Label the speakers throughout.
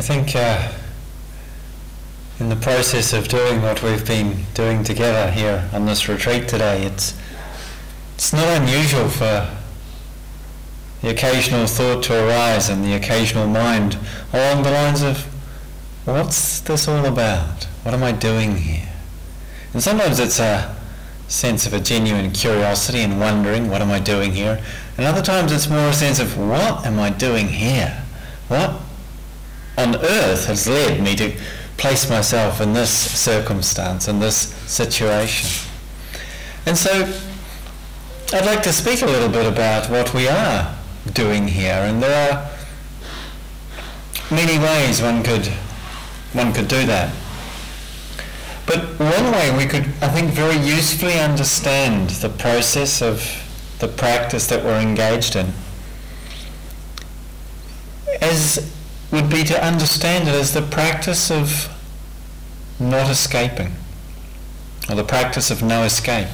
Speaker 1: I think uh, in the process of doing what we've been doing together here on this retreat today, it's it's not unusual for the occasional thought to arise in the occasional mind along the lines of, what's this all about? What am I doing here? And sometimes it's a sense of a genuine curiosity and wondering, what am I doing here? And other times it's more a sense of, what am I doing here? What on earth has led me to place myself in this circumstance, in this situation? And so I'd like to speak a little bit about what we are doing here, and there are many ways one could one could do that. But one way we could, I think, very usefully understand the process of the practice that we're engaged in as would be to understand it as the practice of not escaping, or the practice of no escape.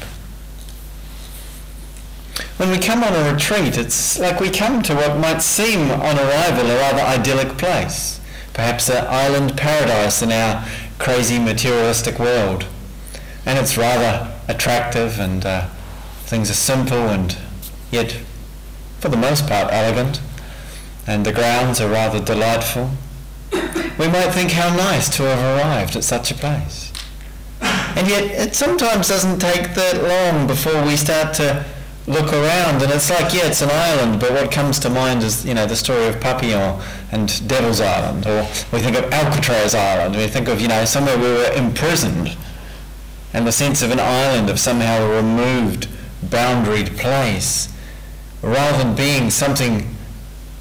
Speaker 1: When we come on a retreat, it's like we come to what might seem on arrival a rather idyllic place, perhaps an island paradise in our crazy materialistic world. And it's rather attractive and uh, things are simple and yet, for the most part, elegant and the grounds are rather delightful, we might think how nice to have arrived at such a place. And yet it sometimes doesn't take that long before we start to look around and it's like, yeah, it's an island, but what comes to mind is, you know, the story of Papillon and Devil's Island, or we think of Alcatraz Island, we think of, you know, somewhere we were imprisoned, and the sense of an island, of somehow a removed, boundaried place, rather than being something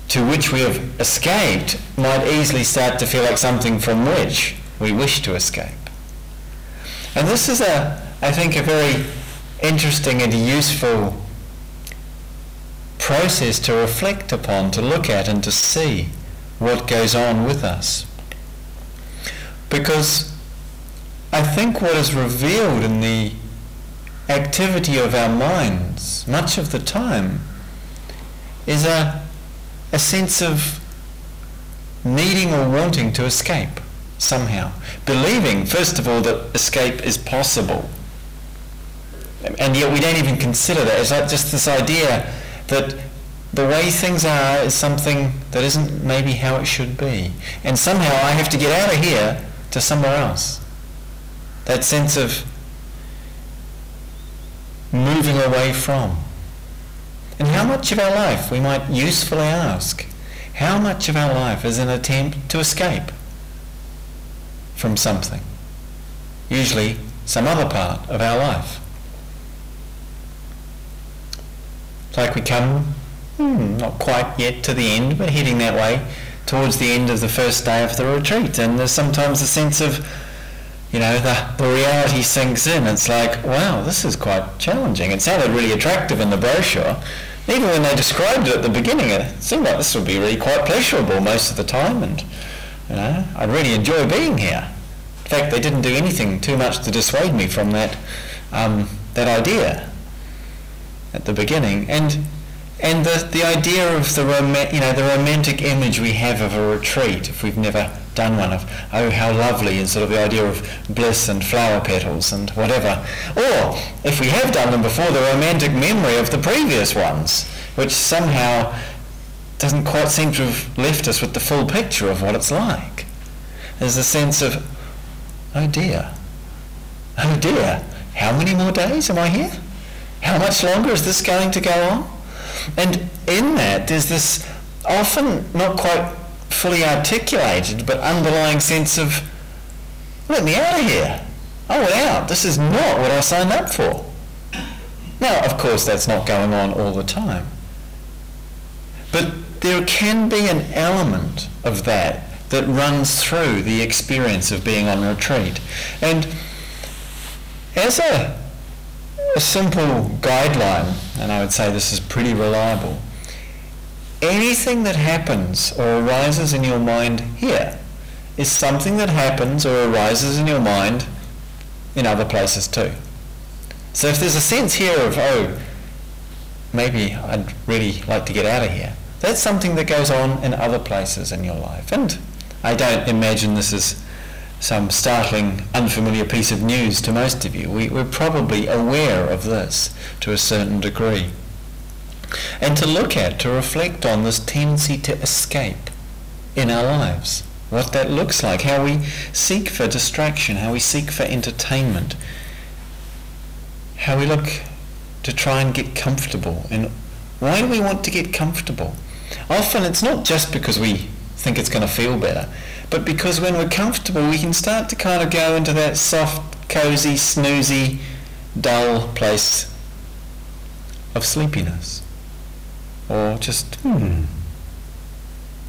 Speaker 1: to which we have escaped might easily start to feel like something from which we wish to escape. And this is a, I think, a very interesting and useful process to reflect upon, to look at and to see what goes on with us. Because I think what is revealed in the activity of our minds much of the time is a a sense of needing or wanting to escape somehow. Believing, first of all, that escape is possible. And yet we don't even consider that. It's like just this idea that the way things are is something that isn't maybe how it should be. And somehow I have to get out of here to somewhere else. That sense of moving away from. And how much of our life, we might usefully ask, how much of our life is an attempt to escape from something? Usually some other part of our life. It's like we come, hmm, not quite yet to the end, but heading that way towards the end of the first day of the retreat. And there's sometimes a sense of, you know, the, the reality sinks in. It's like, wow, this is quite challenging. It sounded really attractive in the brochure. Even when they described it at the beginning, it seemed like this would be really quite pleasurable most of the time, and you know, I'd really enjoy being here. In fact, they didn't do anything too much to dissuade me from that um, that idea at the beginning, and and the the idea of the rom- you know the romantic image we have of a retreat if we've never done one of oh how lovely and sort of the idea of bliss and flower petals and whatever. Or if we have done them before the romantic memory of the previous ones which somehow doesn't quite seem to have left us with the full picture of what it's like. There's a sense of oh dear oh dear how many more days am I here? How much longer is this going to go on? And in that there's this often not quite fully articulated but underlying sense of, let me out of here. I want out. This is not what I signed up for. Now, of course, that's not going on all the time. But there can be an element of that that runs through the experience of being on retreat. And as a, a simple guideline, and I would say this is pretty reliable, anything that happens or arises in your mind here is something that happens or arises in your mind in other places too. So if there's a sense here of, oh, maybe I'd really like to get out of here, that's something that goes on in other places in your life. And I don't imagine this is some startling, unfamiliar piece of news to most of you. We, we're probably aware of this to a certain degree. And to look at, to reflect on this tendency to escape in our lives. What that looks like, how we seek for distraction, how we seek for entertainment, how we look to try and get comfortable. And why do we want to get comfortable? Often it's not just because we think it's going to feel better, but because when we're comfortable, we can start to kind of go into that soft, cozy, snoozy, dull place of sleepiness. Or just, hmm,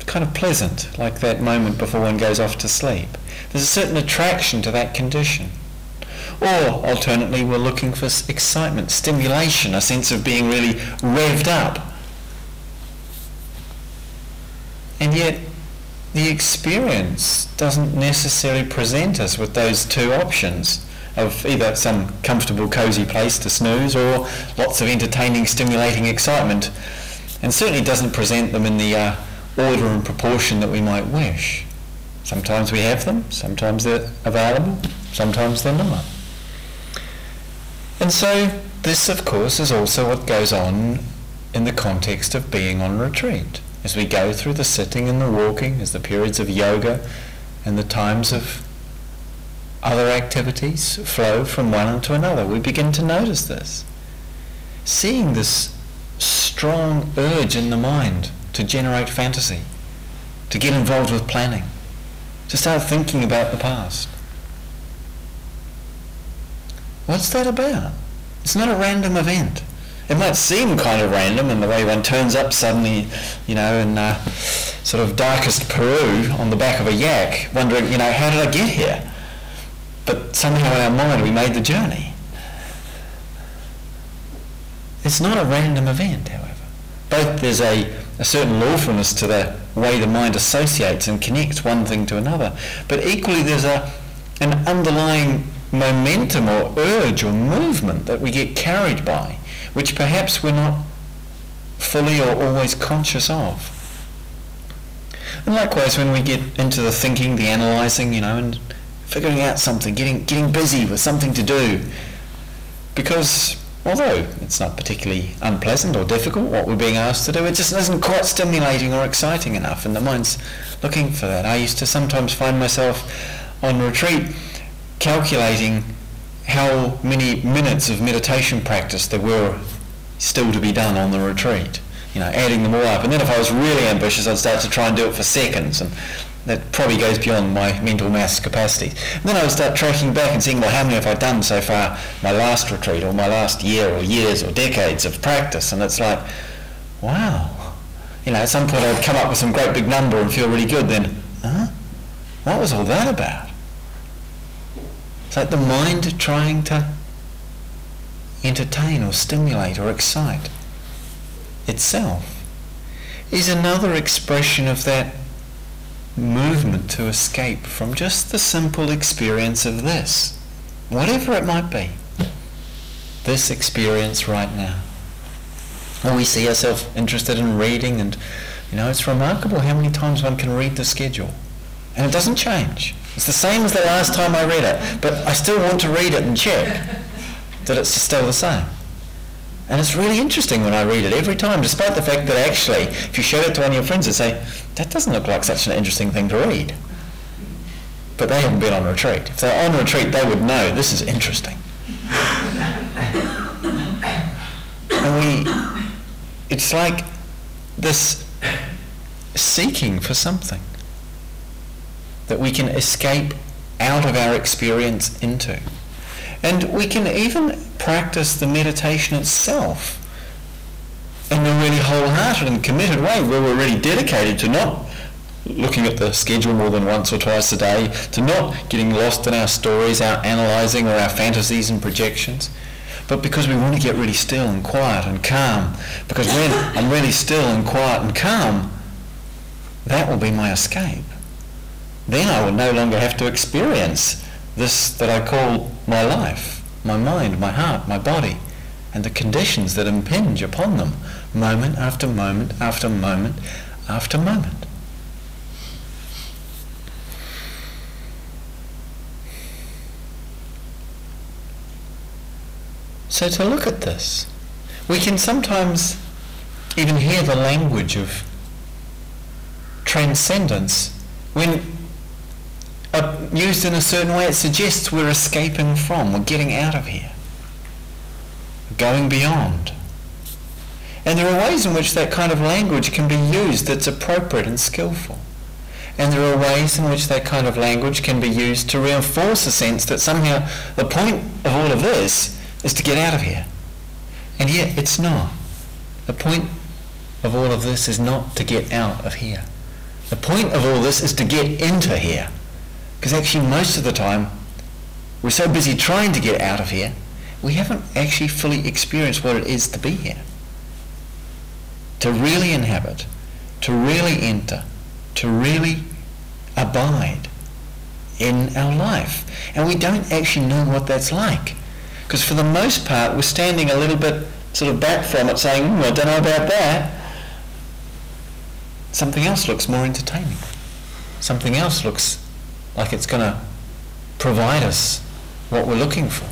Speaker 1: kind of pleasant, like that moment before one goes off to sleep. There's a certain attraction to that condition. Or alternately, we're looking for excitement, stimulation, a sense of being really revved up. And yet, the experience doesn't necessarily present us with those two options of either some comfortable, cozy place to snooze or lots of entertaining, stimulating excitement, and certainly doesn't present them in the uh, order and proportion that we might wish. Sometimes we have them, sometimes they're available, sometimes they're not. And so this, of course, is also what goes on in the context of being on retreat. As we go through the sitting and the walking, as the periods of yoga and the times of other activities flow from one into another, we begin to notice this. Seeing this strong urge in the mind to generate fantasy, to get involved with planning, to start thinking about the past. What's that about? It's not a random event. It might seem kind of random in the way one turns up suddenly, you know, in uh, sort of darkest Peru on the back of a yak, wondering, you know, how did I get here? But somehow in our mind we made the journey. It's not a random event, however. Both there's a, a certain lawfulness to the way the mind associates and connects one thing to another, but equally there's a, an underlying momentum or urge or movement that we get carried by, which perhaps we're not fully or always conscious of. And likewise, when we get into the thinking, the analysing, you know, and figuring out something, getting getting busy with something to do, because although it's not particularly unpleasant or difficult what we're being asked to do, it just isn't quite stimulating or exciting enough, and the mind's looking for that. I used to sometimes find myself on retreat calculating how many minutes of meditation practice there were still to be done on the retreat. You know, adding them all up. And then if I was really ambitious, I'd start to try and do it for seconds. And that probably goes beyond my mental mass capacity. And then I would start tracking back and seeing, well, how many have I done so far my last retreat or my last year or years or decades of practice? And it's like, wow. You know, at some point I'd come up with some great big number and feel really good. Then, huh? What was all that about? It's like the mind trying to entertain or stimulate or excite itself is another expression of that movement to escape from just the simple experience of this, whatever it might be, this experience right now. Or we see ourselves interested in reading and, you know, it's remarkable how many times one can read the schedule. And it doesn't change. It's the same as the last time I read it, but I still want to read it and check that it's still the same. And it's really interesting when I read it every time, despite the fact that actually, if you showed it to one of your friends, they'd say, that doesn't look like such an interesting thing to read. But they haven't been on retreat. If they're on retreat, they would know this is interesting. and we, it's like this seeking for something that we can escape out of our experience into. And we can even practice the meditation itself in a really wholehearted and committed way where we're really dedicated to not looking at the schedule more than once or twice a day, to not getting lost in our stories, our analysing or our fantasies and projections, but because we want to get really still and quiet and calm. Because when I'm really still and quiet and calm, that will be my escape then I will no longer have to experience this that I call my life, my mind, my heart, my body, and the conditions that impinge upon them, moment after moment after moment after moment. So to look at this, we can sometimes even hear the language of transcendence when used in a certain way it suggests we're escaping from, we're getting out of here, going beyond. And there are ways in which that kind of language can be used that's appropriate and skillful. And there are ways in which that kind of language can be used to reinforce a sense that somehow the point of all of this is to get out of here. And yet it's not. The point of all of this is not to get out of here. The point of all this is to get into here. Because actually most of the time we're so busy trying to get out of here, we haven't actually fully experienced what it is to be here. To really inhabit, to really enter, to really abide in our life. And we don't actually know what that's like. Because for the most part, we're standing a little bit sort of back from it saying, mm, I don't know about that. Something else looks more entertaining. Something else looks like it's going to provide us what we're looking for.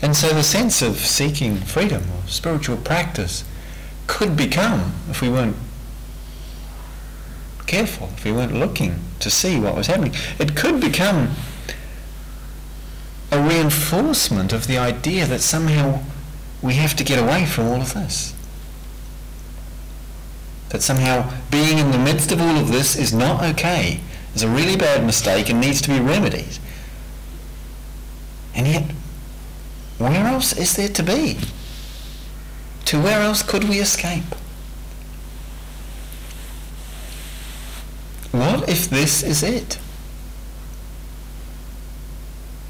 Speaker 1: And so the sense of seeking freedom or spiritual practice could become, if we weren't careful, if we weren't looking to see what was happening, it could become a reinforcement of the idea that somehow we have to get away from all of this. That somehow being in the midst of all of this is not okay, is a really bad mistake and needs to be remedied. And yet where else is there to be? To where else could we escape? What if this is it?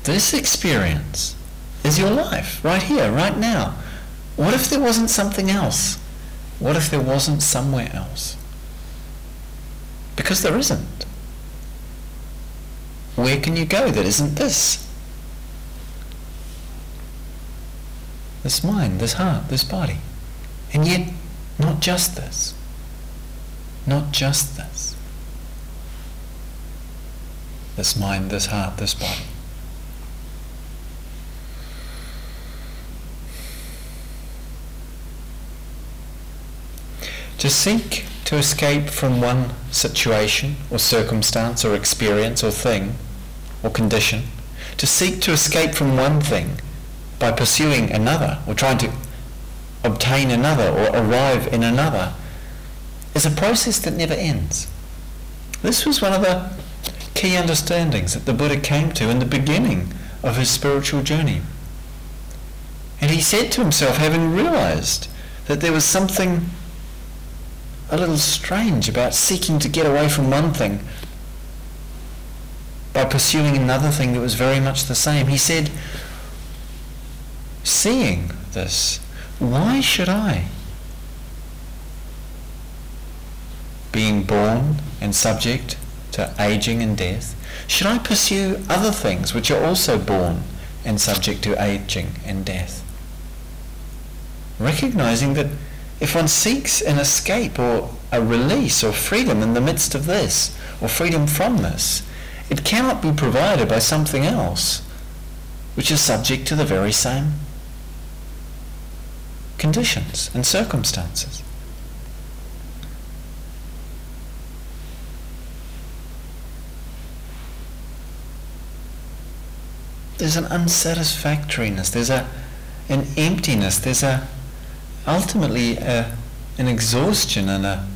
Speaker 1: This experience is your life, right here, right now. What if there wasn't something else? What if there wasn't somewhere else? Because there isn't. Where can you go that isn't this? this mind, this heart, this body. And yet, not just this. Not just this. This mind, this heart, this body. To seek to escape from one situation or circumstance or experience or thing or condition, to seek to escape from one thing by pursuing another or trying to obtain another or arrive in another is a process that never ends. This was one of the key understandings that the Buddha came to in the beginning of his spiritual journey. And he said to himself, having realized that there was something a little strange about seeking to get away from one thing by pursuing another thing that was very much the same, he said, seeing this, why should I? Being born and subject to aging and death, should I pursue other things which are also born and subject to aging and death? Recognizing that if one seeks an escape or a release or freedom in the midst of this, or freedom from this, it cannot be provided by something else, which is subject to the very same conditions and circumstances. There's an unsatisfactoriness, there's a, an emptiness, there's a, ultimately a, an exhaustion and a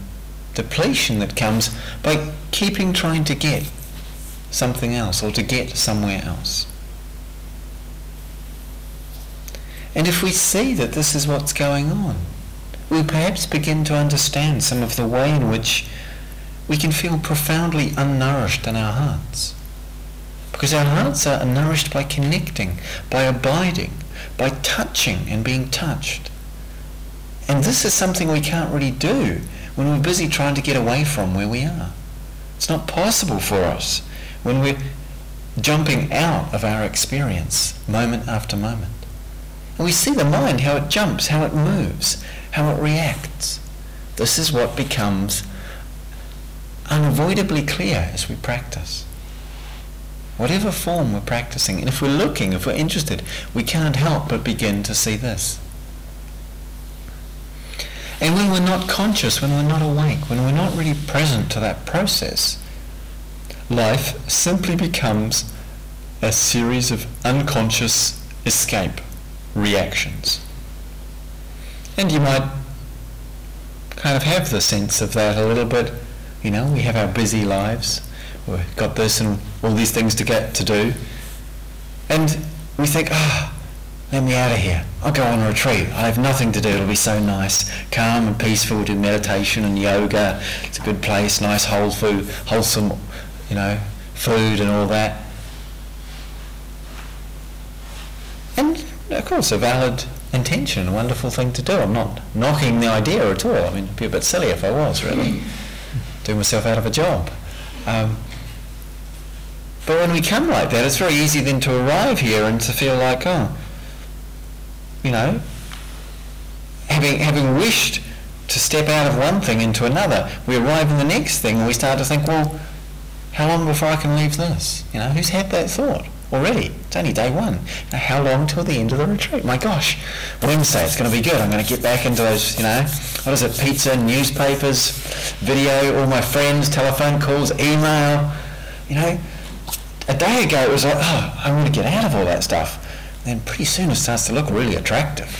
Speaker 1: depletion that comes by keeping trying to get something else or to get somewhere else. And if we see that this is what's going on, we perhaps begin to understand some of the way in which we can feel profoundly unnourished in our hearts. Because our hearts are nourished by connecting, by abiding, by touching and being touched. And this is something we can't really do when we're busy trying to get away from where we are. It's not possible for us when we're jumping out of our experience moment after moment. And we see the mind, how it jumps, how it moves, how it reacts. This is what becomes unavoidably clear as we practice. Whatever form we're practicing, and if we're looking, if we're interested, we can't help but begin to see this. And when we're not conscious, when we're not awake, when we're not really present to that process, life simply becomes a series of unconscious escape reactions. And you might kind of have the sense of that a little bit. You know, we have our busy lives. We've got this and all these things to get to do. And we think, ah, oh, let me out of here. I'll go on a retreat. I have nothing to do. It'll be so nice, calm and peaceful. Do meditation and yoga. It's a good place, nice whole food, wholesome, you know, food and all that. And of course, a valid intention, a wonderful thing to do. I'm not knocking the idea at all. I mean, it'd be a bit silly if I was, really. Do myself out of a job. Um, but when we come like that, it's very easy then to arrive here and to feel like, oh, you know, having, having wished to step out of one thing into another, we arrive in the next thing and we start to think, well, how long before I can leave this? You know, who's had that thought? already. It's only day one. Now, how long till the end of the retreat? My gosh, Wednesday, it's going to be good. I'm going to get back into those, you know, what is it, pizza, newspapers, video, all my friends, telephone calls, email. You know, a day ago it was like, oh, I want to get out of all that stuff. Then pretty soon it starts to look really attractive.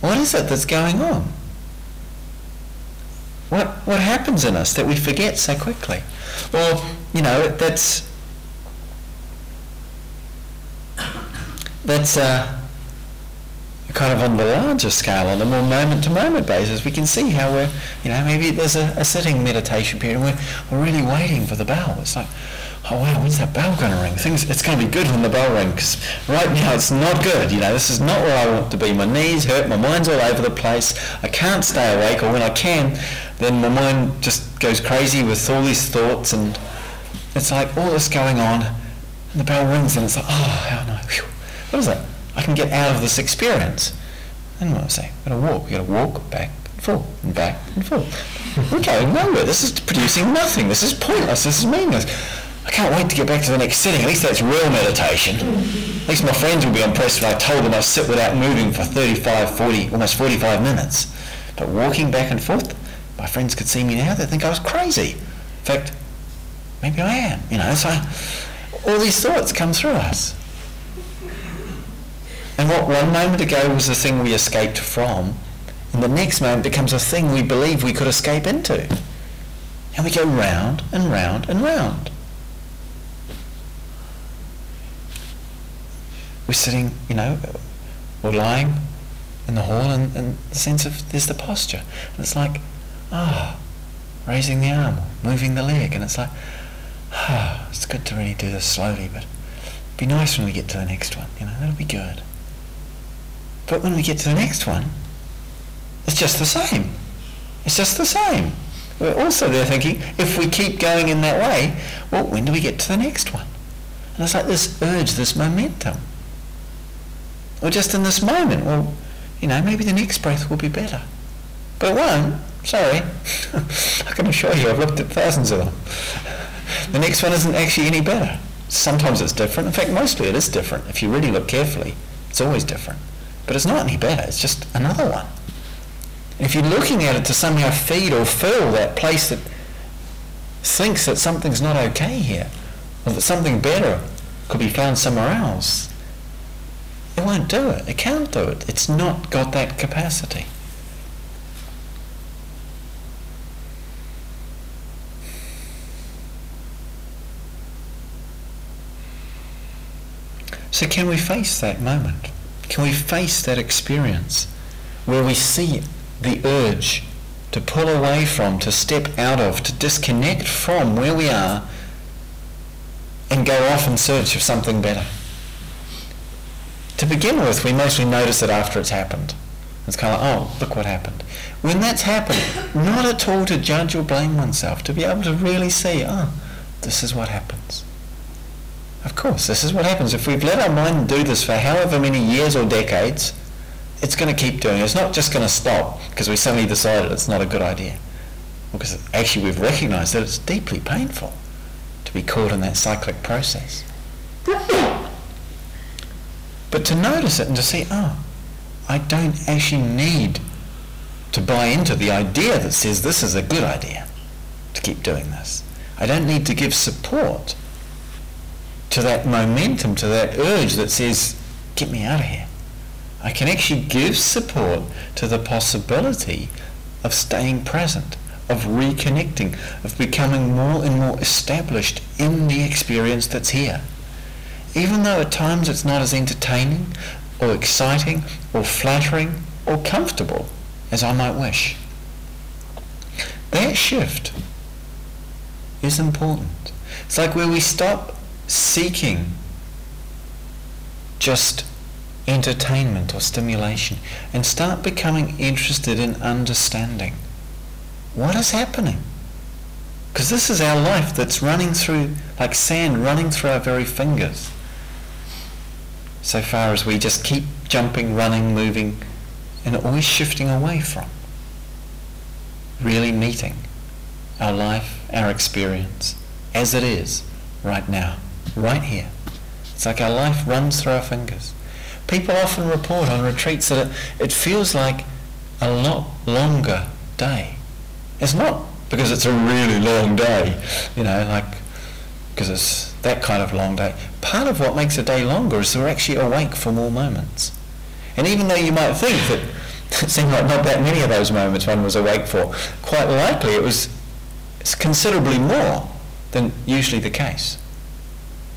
Speaker 1: what is it that's going on? What, what happens in us that we forget so quickly? Well, you know, that's that's uh, kind of on the larger scale, on a more moment-to-moment basis. We can see how we're, you know, maybe there's a, a sitting meditation period and we're, we're really waiting for the bell. It's like, oh wow, when's that bell going to ring? Things, it's going to be good when the bell rings. Right now it's not good, you know, this is not where I want to be. My knees hurt, my mind's all over the place, I can't stay awake, or when I can, then my mind just goes crazy with all these thoughts and it's like all this going on, and the bell rings and it's like, oh, how nice. What is that? I can get out of this experience. And what I say, got to walk. You've got to walk back and forth and back and forth. We're nowhere. This is producing nothing. This is pointless. This is meaningless. I can't wait to get back to the next sitting. At least that's real meditation. At least my friends will be impressed when I told them I sit without moving for 35, 40, almost 45 minutes. But walking back and forth, my friends could see me now. they'd think I was crazy. In fact, maybe I am. You know, so all these thoughts come through us. And what one moment ago was the thing we escaped from, and the next moment becomes a thing we believe we could escape into. And we go round and round and round. We're sitting, you know, we're lying in the hall and, and the sense of there's the posture. And it's like, ah, oh, raising the arm, moving the leg, and it's like, ah, oh, it's good to really do this slowly, but it'd be nice when we get to the next one, you know, that'll be good. But when we get to the next one, it's just the same. It's just the same. We're also there thinking, if we keep going in that way, well, when do we get to the next one? And it's like this urge, this momentum. Or just in this moment, well, you know, maybe the next breath will be better. But it won't. Sorry. I can assure you, I've looked at thousands of them. The next one isn't actually any better. Sometimes it's different. In fact, mostly it is different. If you really look carefully, it's always different. But it's not any better, it's just another one. And if you're looking at it to somehow feed or fill that place that thinks that something's not okay here, or that something better could be found somewhere else, it won't do it. It can't do it. It's not got that capacity. So can we face that moment? Can we face that experience where we see the urge to pull away from, to step out of, to disconnect from where we are and go off in search of something better? To begin with, we mostly notice it after it's happened. It's kind of, like, oh, look what happened. When that's happened, not at all to judge or blame oneself, to be able to really see, oh, this is what happens. Of course, this is what happens. If we've let our mind do this for however many years or decades, it's going to keep doing it. It's not just going to stop because we suddenly decided it's not a good idea. Because actually we've recognized that it's deeply painful to be caught in that cyclic process. but to notice it and to see, oh, I don't actually need to buy into the idea that says this is a good idea to keep doing this. I don't need to give support to that momentum, to that urge that says, get me out of here. I can actually give support to the possibility of staying present, of reconnecting, of becoming more and more established in the experience that's here. Even though at times it's not as entertaining or exciting or flattering or comfortable as I might wish. That shift is important. It's like where we stop seeking just entertainment or stimulation and start becoming interested in understanding what is happening. Because this is our life that's running through, like sand running through our very fingers. So far as we just keep jumping, running, moving, and always shifting away from really meeting our life, our experience, as it is right now, right here. It's like our life runs through our fingers. People often report on retreats that it, it feels like a lot longer day. It's not because it's a really long day, you know, like because it's that kind of long day. Part of what makes a day longer is we're actually awake for more moments. And even though you might think that it seemed like not that many of those moments one was awake for, quite likely it was considerably more than usually the case.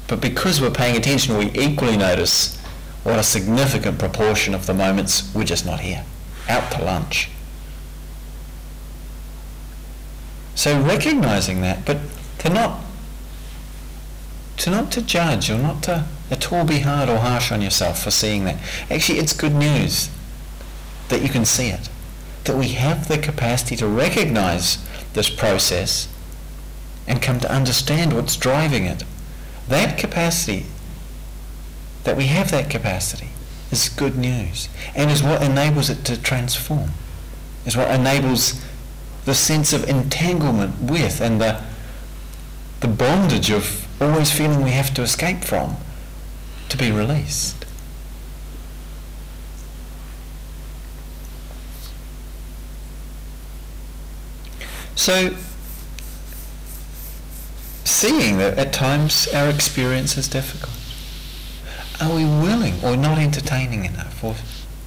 Speaker 1: But because we're paying attention, we equally notice what a significant proportion of the moments we're just not here, out to lunch. So recognizing that, but to not to not to judge or not to at all be hard or harsh on yourself for seeing that. Actually, it's good news that you can see it. That we have the capacity to recognize this process and come to understand what's driving it. That capacity, that we have that capacity, is good news and is what enables it to transform, is what enables the sense of entanglement with and the, the bondage of always feeling we have to escape from to be released. So, seeing that at times our experience is difficult, are we willing or not entertaining enough or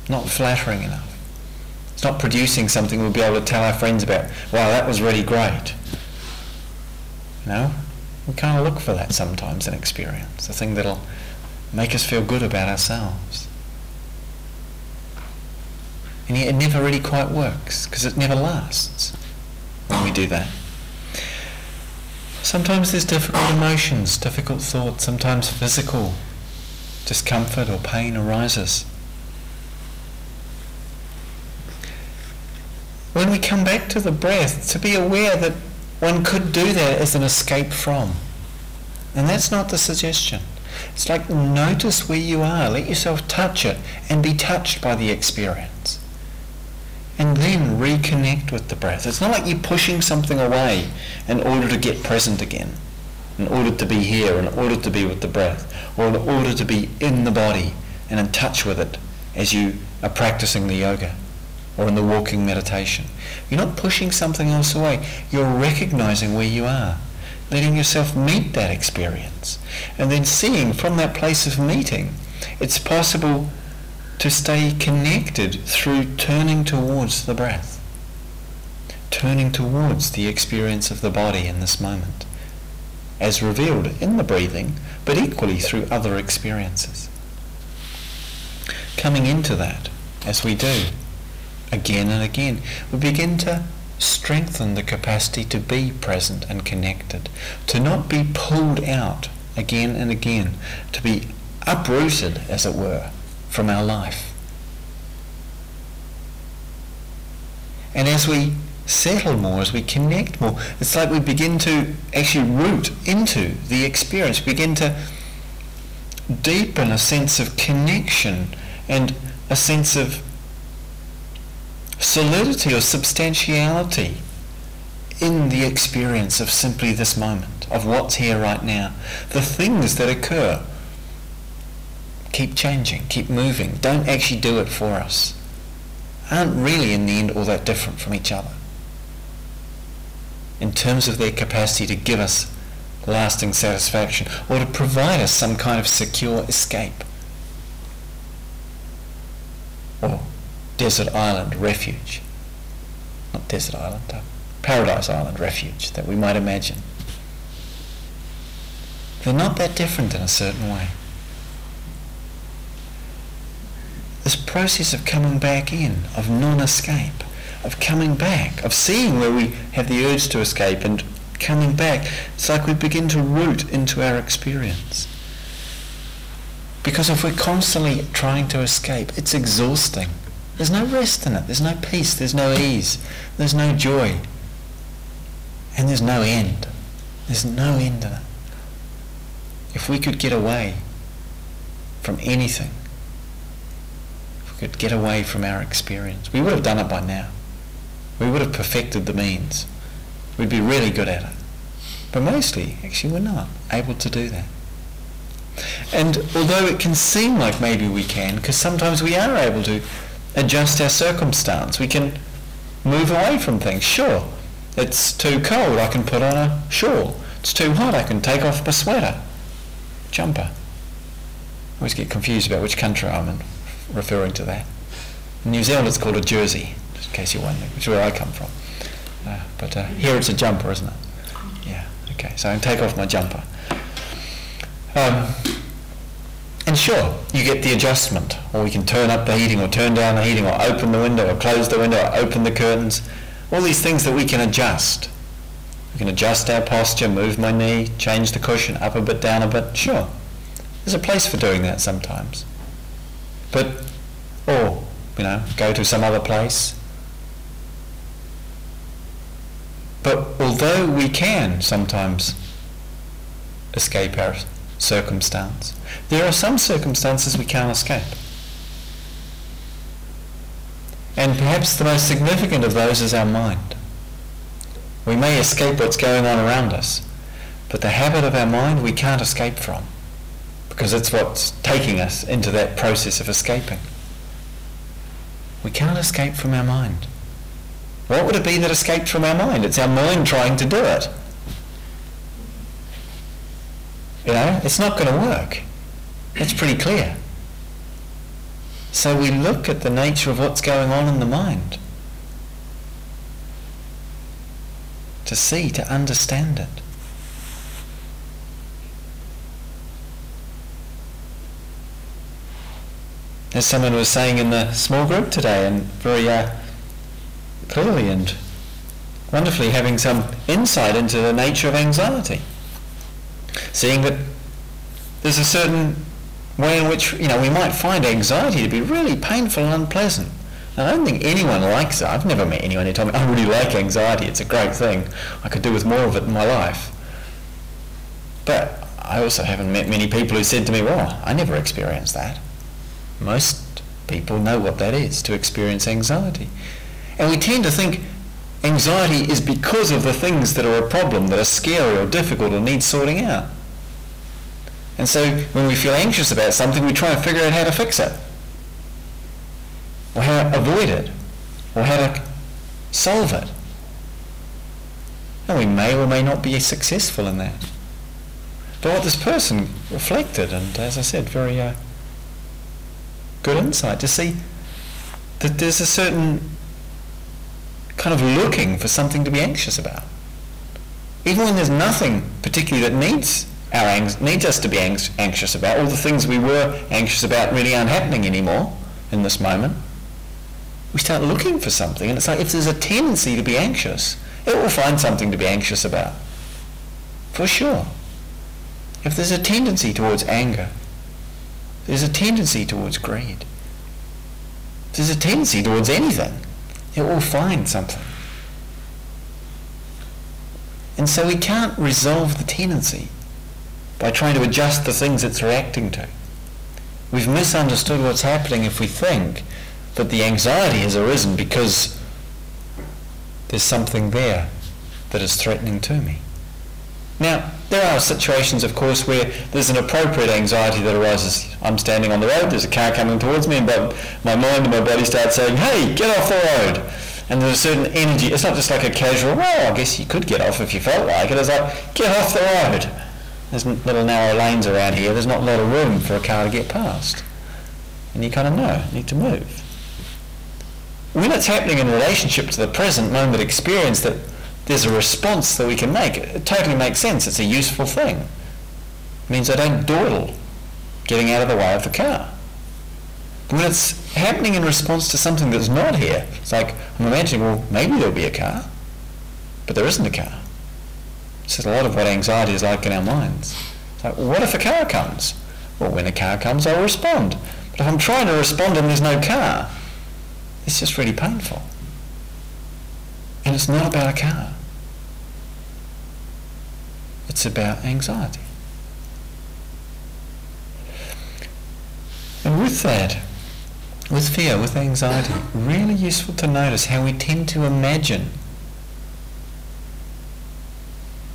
Speaker 1: not flattering enough? It's not producing something we'll be able to tell our friends about. Wow, that was really great. Know, we kind of look for that sometimes in experience, the thing that'll make us feel good about ourselves. And yet it never really quite works because it never lasts when we do that. Sometimes there's difficult emotions, difficult thoughts, sometimes physical discomfort or pain arises. When we come back to the breath, to be aware that one could do that as an escape from. And that's not the suggestion. It's like notice where you are, let yourself touch it and be touched by the experience. And then reconnect with the breath. It's not like you're pushing something away in order to get present again, in order to be here, in order to be with the breath, or in order to be in the body and in touch with it as you are practicing the yoga or in the walking meditation. You're not pushing something else away. You're recognizing where you are letting yourself meet that experience, and then seeing from that place of meeting, it's possible to stay connected through turning towards the breath, turning towards the experience of the body in this moment, as revealed in the breathing, but equally through other experiences. Coming into that, as we do, again and again, we begin to strengthen the capacity to be present and connected, to not be pulled out again and again, to be uprooted, as it were, from our life. And as we settle more, as we connect more, it's like we begin to actually root into the experience, begin to deepen a sense of connection and a sense of solidity or substantiality in the experience of simply this moment, of what's here right now. The things that occur keep changing, keep moving, don't actually do it for us, aren't really in the end all that different from each other. In terms of their capacity to give us lasting satisfaction or to provide us some kind of secure escape or desert island refuge. Not desert island, uh, paradise island refuge that we might imagine. They're not that different in a certain way. This process of coming back in, of non-escape, of coming back, of seeing where we have the urge to escape and coming back. It's like we begin to root into our experience. Because if we're constantly trying to escape, it's exhausting. There's no rest in it. There's no peace. There's no ease. There's no joy. And there's no end. There's no end in it. If we could get away from anything, if we could get away from our experience, we would have done it by now. We would have perfected the means. We'd be really good at it. But mostly, actually, we're not able to do that. And although it can seem like maybe we can, because sometimes we are able to adjust our circumstance, we can move away from things. Sure, it's too cold, I can put on a shawl. It's too hot, I can take off my sweater, jumper. I always get confused about which country I'm in, referring to that. In New Zealand it's called a jersey, just in case you're wondering, which is where I come from. Uh, but uh, here it's a jumper, isn't it? Yeah, okay, so I can take off my jumper. Um, and sure, you get the adjustment, or we can turn up the heating, or turn down the heating, or open the window, or close the window, or open the curtains. All these things that we can adjust. We can adjust our posture, move my knee, change the cushion up a bit, down a bit. Sure, there's a place for doing that sometimes. But, or, you know, go to some other place. But although we can sometimes escape our circumstance. There are some circumstances we can't escape. And perhaps the most significant of those is our mind. We may escape what's going on around us, but the habit of our mind we can't escape from because it's what's taking us into that process of escaping. We can't escape from our mind. What would it be that escaped from our mind? It's our mind trying to do it. You know, it's not going to work. It's pretty clear. So we look at the nature of what's going on in the mind to see, to understand it. As someone was saying in the small group today, and very uh, clearly and wonderfully having some insight into the nature of anxiety seeing that there's a certain way in which you know we might find anxiety to be really painful and unpleasant. And I don't think anyone likes it. I've never met anyone who told me I really like anxiety. It's a great thing. I could do with more of it in my life. But I also haven't met many people who said to me, "Well, I never experienced that." Most people know what that is to experience anxiety, and we tend to think Anxiety is because of the things that are a problem, that are scary or difficult or need sorting out. And so when we feel anxious about something, we try and figure out how to fix it, or how to avoid it, or how to solve it. And we may or may not be successful in that. But what this person reflected, and as I said, very uh, good insight to see that there's a certain kind of looking for something to be anxious about. Even when there's nothing particularly that needs our ang- needs us to be ang- anxious about, all the things we were anxious about really aren't happening anymore in this moment. We start looking for something, and it's like if there's a tendency to be anxious, it will find something to be anxious about. For sure. If there's a tendency towards anger, there's a tendency towards greed. There's a tendency towards anything it will find something. And so we can't resolve the tendency by trying to adjust the things it's reacting to. We've misunderstood what's happening if we think that the anxiety has arisen because there's something there that is threatening to me. Now, there are situations, of course, where there's an appropriate anxiety that arises. I'm standing on the road, there's a car coming towards me, and but my mind and my body start saying, hey, get off the road. And there's a certain energy. It's not just like a casual, well, I guess you could get off if you felt like it. It's like, get off the road. There's little narrow lanes around here. There's not a lot of room for a car to get past. And you kind of know, you need to move. When it's happening in relationship to the present moment experience that there's a response that we can make. It totally makes sense. It's a useful thing. It means I don't dawdle getting out of the way of the car. But when it's happening in response to something that's not here, it's like I'm imagining, well, maybe there'll be a car, but there isn't a car. This is a lot of what anxiety is like in our minds. It's like, well, what if a car comes? Well, when a car comes, I'll respond. But if I'm trying to respond and there's no car, it's just really painful. And it's not about a car. It's about anxiety. And with that, with fear, with anxiety, really useful to notice how we tend to imagine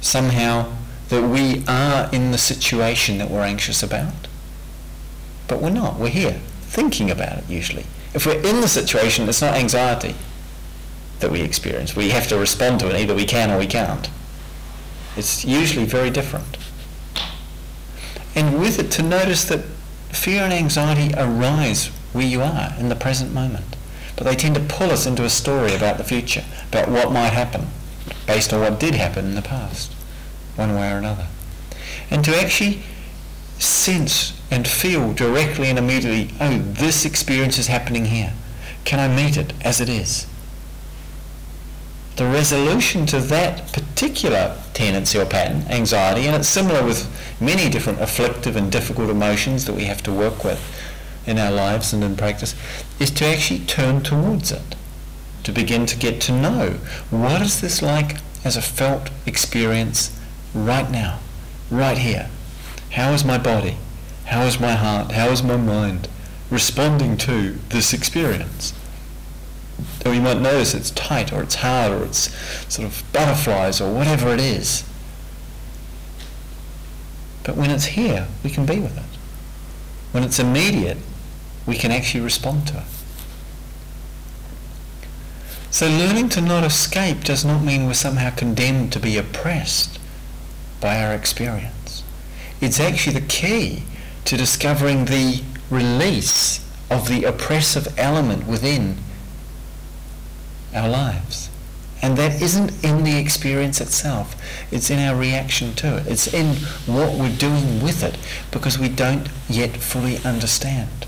Speaker 1: somehow that we are in the situation that we're anxious about. But we're not. We're here, thinking about it usually. If we're in the situation, it's not anxiety that we experience. We have to respond to it. Either we can or we can't. It's usually very different. And with it, to notice that fear and anxiety arise where you are in the present moment. But they tend to pull us into a story about the future, about what might happen, based on what did happen in the past, one way or another. And to actually sense and feel directly and immediately, oh, this experience is happening here. Can I meet it as it is? the resolution to that particular tendency or pattern, anxiety, and it's similar with many different afflictive and difficult emotions that we have to work with in our lives and in practice, is to actually turn towards it, to begin to get to know what is this like as a felt experience right now, right here. How is my body? How is my heart? How is my mind responding to this experience? or you might notice it's tight or it's hard or it's sort of butterflies or whatever it is. But when it's here, we can be with it. When it's immediate, we can actually respond to it. So learning to not escape does not mean we're somehow condemned to be oppressed by our experience. It's actually the key to discovering the release of the oppressive element within our lives. And that isn't in the experience itself. It's in our reaction to it. It's in what we're doing with it because we don't yet fully understand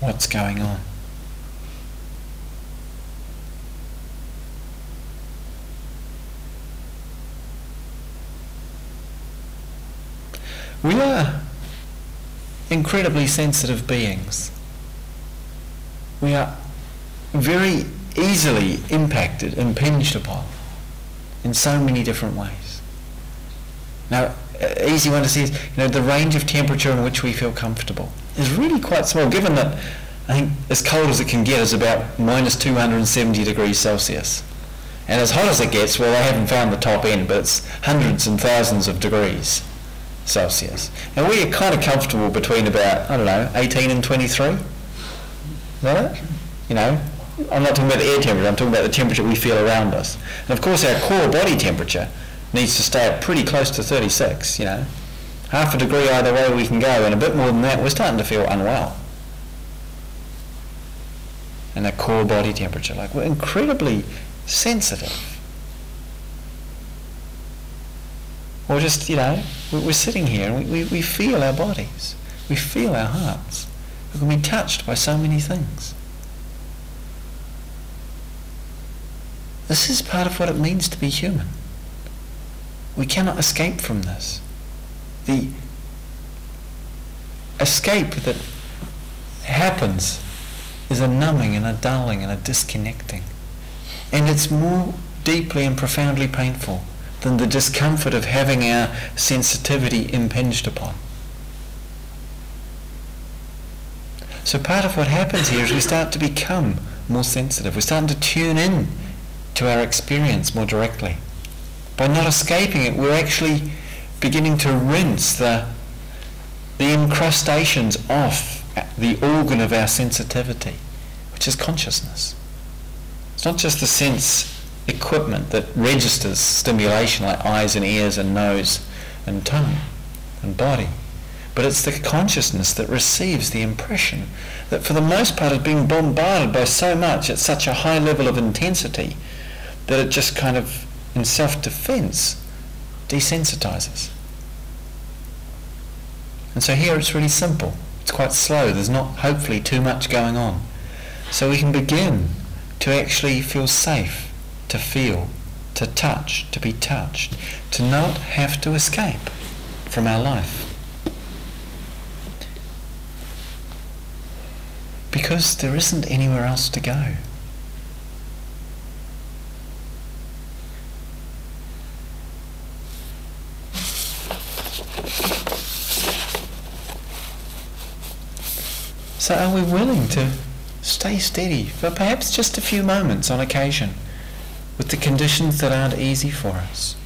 Speaker 1: what's going on. We are incredibly sensitive beings. We are very easily impacted, impinged upon in so many different ways. Now, easy one to see is, you know, the range of temperature in which we feel comfortable is really quite small, given that I think as cold as it can get is about minus 270 degrees Celsius. And as hot as it gets, well, I haven't found the top end, but it's hundreds and thousands of degrees Celsius. And we are kind of comfortable between about, I don't know, 18 and 23. Is that it? You know, I'm not talking about the air temperature, I'm talking about the temperature we feel around us. And of course our core body temperature needs to stay pretty close to 36, you know. Half a degree either way we can go, and a bit more than that, we're starting to feel unwell. And that core body temperature, like we're incredibly sensitive. Or just, you know, we're sitting here and we, we, we feel our bodies. We feel our hearts. We can be touched by so many things. This is part of what it means to be human. We cannot escape from this. The escape that happens is a numbing and a dulling and a disconnecting. And it's more deeply and profoundly painful than the discomfort of having our sensitivity impinged upon. So part of what happens here is we start to become more sensitive. We're starting to tune in to our experience more directly. By not escaping it, we're actually beginning to rinse the, the incrustations off the organ of our sensitivity, which is consciousness. It's not just the sense equipment that registers stimulation like eyes and ears and nose and tongue and body. But it's the consciousness that receives the impression that for the most part is being bombarded by so much at such a high level of intensity that it just kind of, in self-defense, desensitizes. And so here it's really simple. It's quite slow. There's not hopefully too much going on. So we can begin to actually feel safe, to feel, to touch, to be touched, to not have to escape from our life. Because there isn't anywhere else to go. So are we willing to stay steady for perhaps just a few moments on occasion with the conditions that aren't easy for us,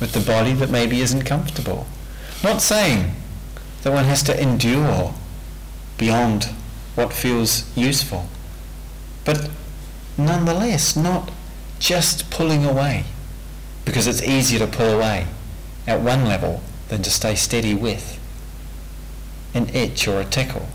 Speaker 1: with the body that maybe isn't comfortable, not saying that one has to endure beyond what feels useful, but nonetheless not just pulling away, because it's easier to pull away at one level than to stay steady with an itch or a tickle.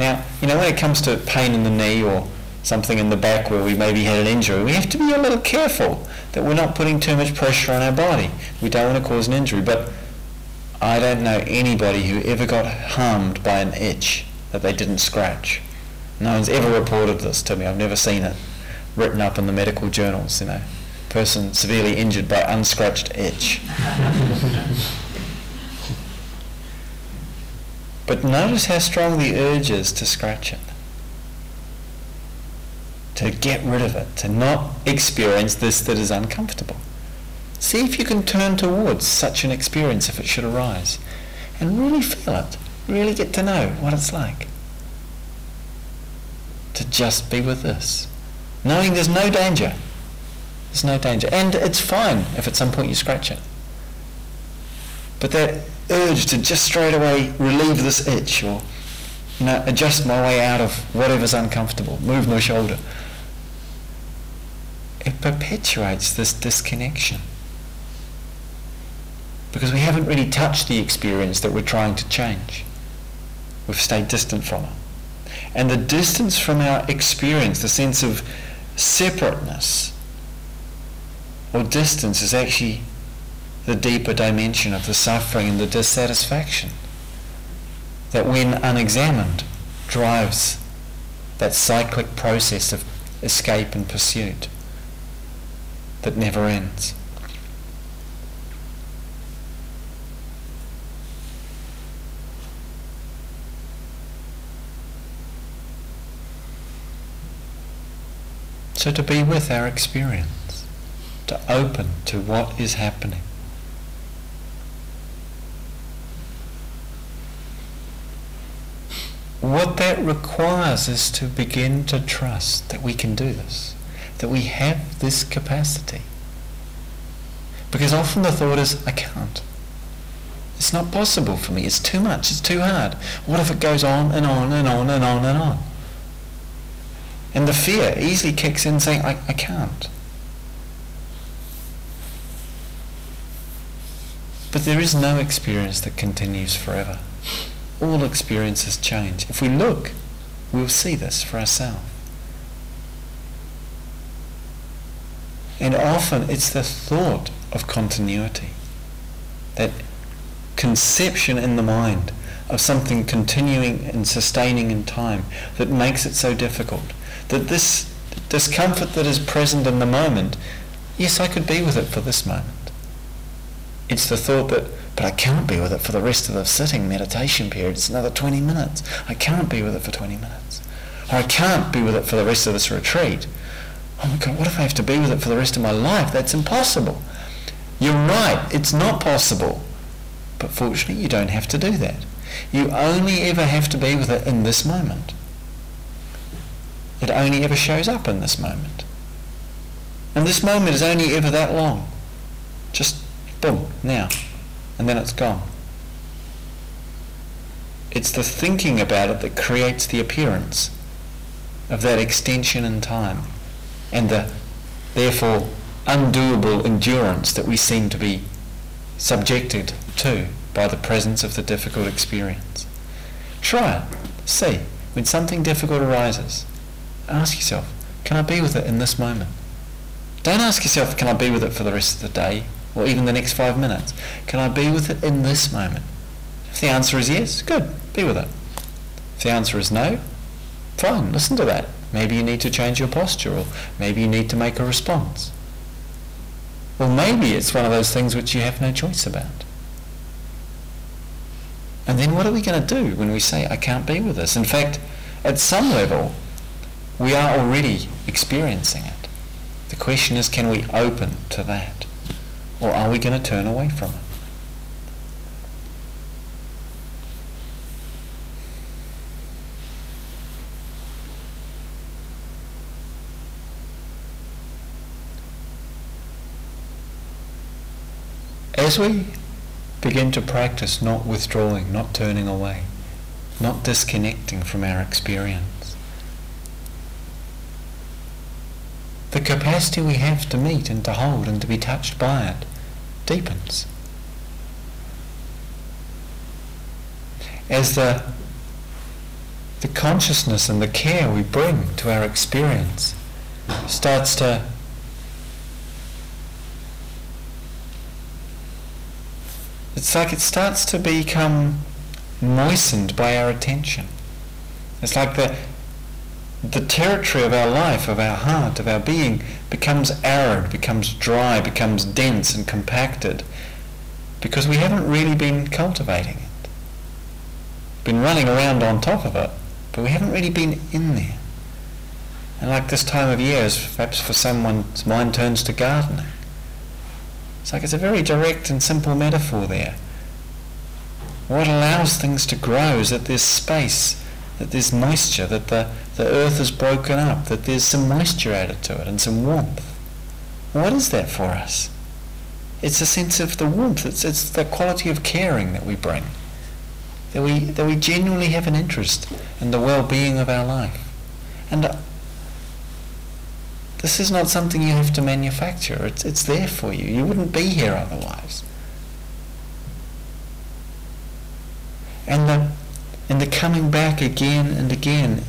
Speaker 1: Now, you know, when it comes to pain in the knee or something in the back where we maybe had an injury, we have to be a little careful that we're not putting too much pressure on our body. We don't want to cause an injury, but I don't know anybody who ever got harmed by an itch that they didn't scratch. No one's ever reported this to me. I've never seen it written up in the medical journals, you know. Person severely injured by unscratched itch. but notice how strong the urge is to scratch it. To get rid of it, to not experience this that is uncomfortable. See if you can turn towards such an experience if it should arise and really feel it. Really get to know what it's like to just be with this. Knowing there's no danger. There's no danger. And it's fine if at some point you scratch it. But that urge to just straight away relieve this itch or you know, adjust my way out of whatever's uncomfortable, move my shoulder. It perpetuates this disconnection because we haven't really touched the experience that we're trying to change. We've stayed distant from it. And the distance from our experience, the sense of separateness or distance is actually the deeper dimension of the suffering and the dissatisfaction that when unexamined drives that cyclic process of escape and pursuit that never ends. So to be with our experience, to open to what is happening. What that requires is to begin to trust that we can do this, that we have this capacity. Because often the thought is, I can't. It's not possible for me. It's too much. It's too hard. What if it goes on and on and on and on and on? And the fear easily kicks in saying, I, I can't. But there is no experience that continues forever. All experiences change. If we look, we'll see this for ourselves. And often it's the thought of continuity, that conception in the mind of something continuing and sustaining in time that makes it so difficult that this discomfort that is present in the moment, yes, I could be with it for this moment. It's the thought that, but I can't be with it for the rest of the sitting meditation period. It's another 20 minutes. I can't be with it for 20 minutes. Or I can't be with it for the rest of this retreat. Oh my God, what if I have to be with it for the rest of my life? That's impossible. You're right, it's not possible. But fortunately, you don't have to do that. You only ever have to be with it in this moment. It only ever shows up in this moment. And this moment is only ever that long. Just boom, now. And then it's gone. It's the thinking about it that creates the appearance of that extension in time and the therefore undoable endurance that we seem to be subjected to by the presence of the difficult experience. Try it. See, when something difficult arises, ask yourself, can I be with it in this moment? Don't ask yourself, can I be with it for the rest of the day or even the next five minutes? Can I be with it in this moment? If the answer is yes, good, be with it. If the answer is no, fine, listen to that. Maybe you need to change your posture or maybe you need to make a response. Or maybe it's one of those things which you have no choice about. And then what are we going to do when we say, I can't be with this? In fact, at some level, we are already experiencing it. The question is, can we open to that? Or are we going to turn away from it? As we begin to practice not withdrawing, not turning away, not disconnecting from our experience. The capacity we have to meet and to hold and to be touched by it deepens. As the, the consciousness and the care we bring to our experience starts to it's like it starts to become moistened by our attention. It's like the the territory of our life, of our heart, of our being becomes arid, becomes dry, becomes dense and compacted because we haven't really been cultivating it. Been running around on top of it, but we haven't really been in there. And like this time of year, as perhaps for someone's mind turns to gardening. It's like it's a very direct and simple metaphor there. What allows things to grow is that there's space, that there's moisture, that the, the earth is broken up, that there's some moisture added to it and some warmth. What is that for us? It's a sense of the warmth. It's, it's the quality of caring that we bring. That we, that we genuinely have an interest in the well-being of our life. And this is not something you have to manufacture. It's, it's there for you. You wouldn't be here otherwise. And the, and the coming back again and again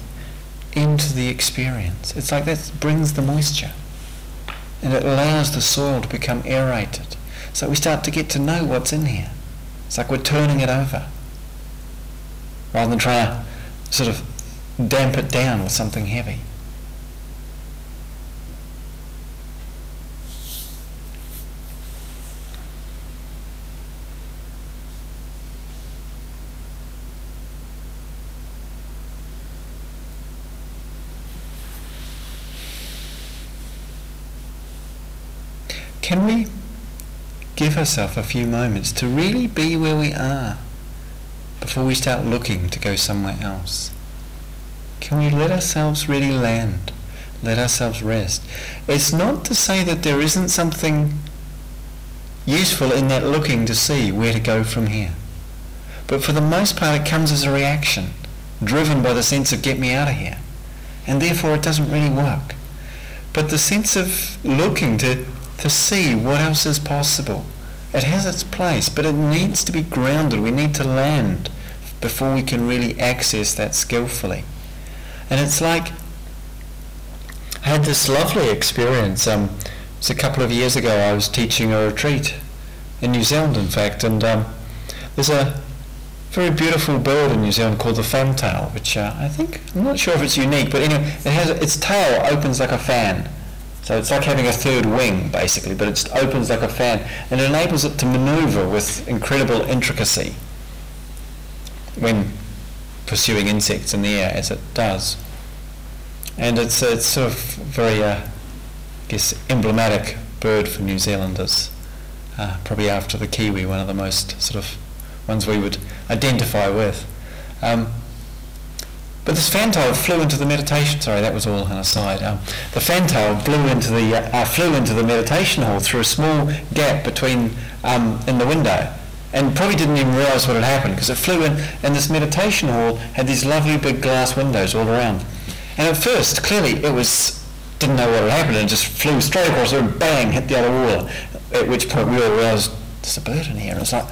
Speaker 1: into the experience. It's like that brings the moisture. And it allows the soil to become aerated. So we start to get to know what's in here. It's like we're turning it over. Rather than trying to sort of damp it down with something heavy. Can we give ourselves a few moments to really be where we are before we start looking to go somewhere else? Can we let ourselves really land? Let ourselves rest? It's not to say that there isn't something useful in that looking to see where to go from here. But for the most part it comes as a reaction, driven by the sense of get me out of here. And therefore it doesn't really work. But the sense of looking to to see what else is possible. It has its place, but it needs to be grounded. We need to land before we can really access that skillfully. And it's like I had this lovely experience. Um, it was a couple of years ago. I was teaching a retreat in New Zealand, in fact, and um, there's a very beautiful bird in New Zealand called the fantail, which uh, I think I'm not sure if it's unique, but anyway, it has its tail opens like a fan, so it's like having a third wing, basically, but it opens like a fan and it enables it to maneuver with incredible intricacy when pursuing insects in the air, as it does. And it's, it's sort of very, uh, I guess, emblematic bird for New Zealanders. Uh, probably after the kiwi, one of the most sort of ones we would identify with. Um, But this fantail flew into the meditation. Sorry, that was all aside. Um, the fantail flew into the uh, uh, flew into the meditation hall through a small gap between um, in the window, and probably didn't even realise what had happened because it flew in. And this meditation hall had these lovely big glass windows all around. And at first, clearly, it was didn't know what had happened and just flew straight across the room, bang, hit the other wall. At which point we all realised there's a bird in here. And like,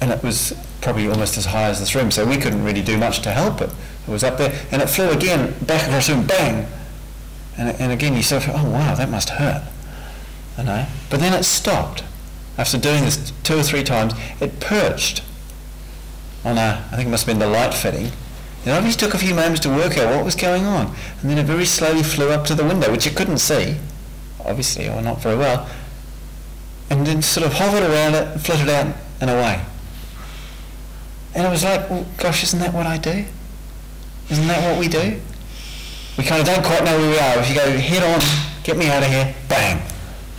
Speaker 1: and it was probably almost as high as this room, so we couldn't really do much to help it. It was up there, and it flew again, back across the room, bang! And, and again you sort of, oh wow, that must hurt. You know? But then it stopped. After doing this two or three times, it perched on a, I think it must have been the light fitting. And it obviously took a few moments to work out what was going on. And then it very slowly flew up to the window, which it couldn't see, obviously, or not very well. And then sort of hovered around it, flitted out and away. And it was like, well, gosh, isn't that what I do? Isn't that what we do? We kind of don't quite know where we are. If you go head on, get me out of here, bang.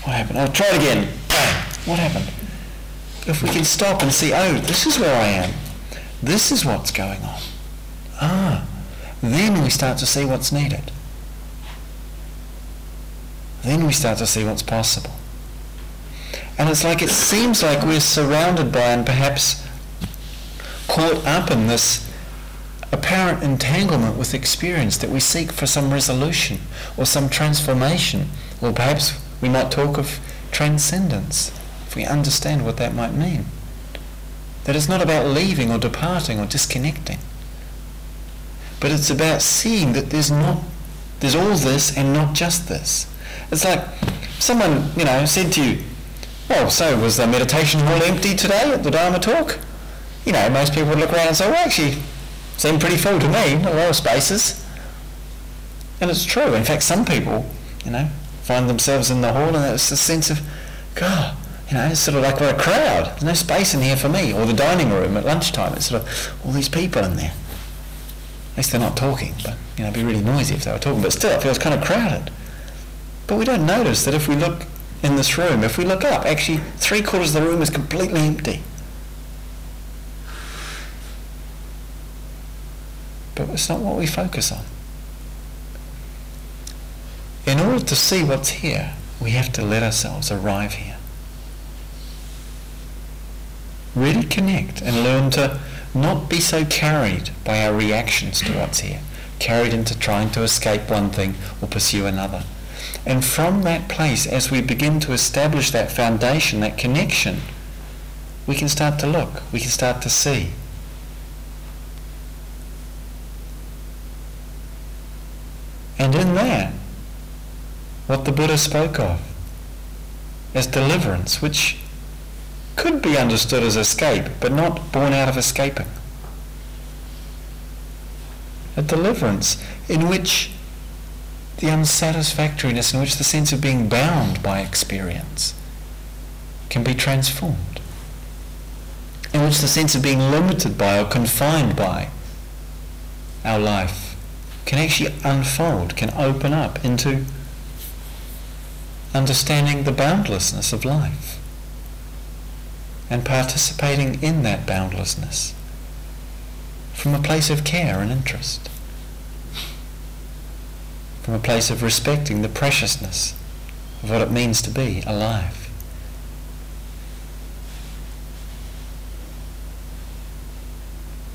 Speaker 1: What happened? I'll try it again. Bang. What happened? If we can stop and see, oh, this is where I am. This is what's going on. Ah, then we start to see what's needed. Then we start to see what's possible. And it's like it seems like we're surrounded by and perhaps caught up in this apparent entanglement with experience that we seek for some resolution or some transformation, or perhaps we might talk of transcendence, if we understand what that might mean. That it's not about leaving or departing or disconnecting, but it's about seeing that there's not, there's all this and not just this. It's like someone, you know, said to you, well, so was the meditation hall empty today at the Dharma talk? You know, most people would look around and say, well, actually, seem pretty full to me, a lot of spaces. And it's true. In fact, some people, you know, find themselves in the hall and it's a sense of, God, you know, it's sort of like we're a crowd. There's no space in here for me. Or the dining room at lunchtime. It's sort of all these people in there. At least they're not talking, but, you know, it'd be really noisy if they were talking. But still, it feels kind of crowded. But we don't notice that if we look in this room, if we look up, actually three quarters of the room is completely empty. But it's not what we focus on. In order to see what's here, we have to let ourselves arrive here. Really connect and learn to not be so carried by our reactions to what's here, carried into trying to escape one thing or pursue another. And from that place, as we begin to establish that foundation, that connection, we can start to look, we can start to see, And in that, what the Buddha spoke of as deliverance, which could be understood as escape, but not born out of escaping. A deliverance in which the unsatisfactoriness, in which the sense of being bound by experience can be transformed, in which the sense of being limited by or confined by our life can actually unfold, can open up into understanding the boundlessness of life and participating in that boundlessness from a place of care and interest, from a place of respecting the preciousness of what it means to be alive.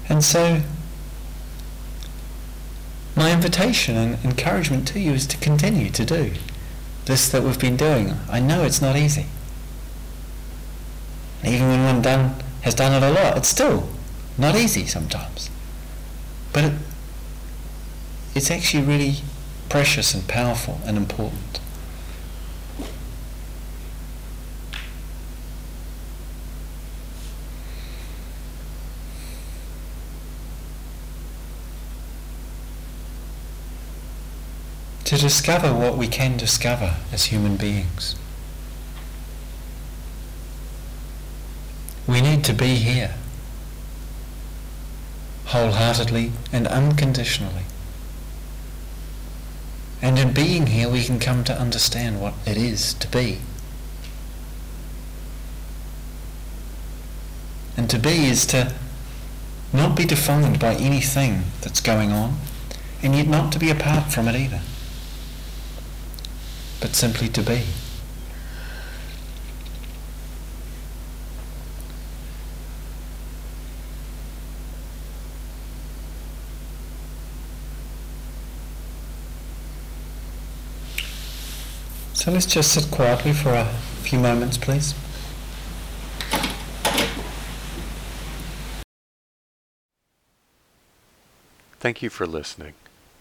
Speaker 1: And so my invitation and encouragement to you is to continue to do this that we've been doing. I know it's not easy. even when one done, has done it a lot, it's still not easy sometimes. But it, it's actually really precious and powerful and important. To discover what we can discover as human beings. We need to be here, wholeheartedly and unconditionally. And in being here, we can come to understand what it is to be. And to be is to not be defined by anything that's going on, and yet not to be apart from it either, but simply to be. So let's just sit quietly for a few moments, please.
Speaker 2: Thank you for listening.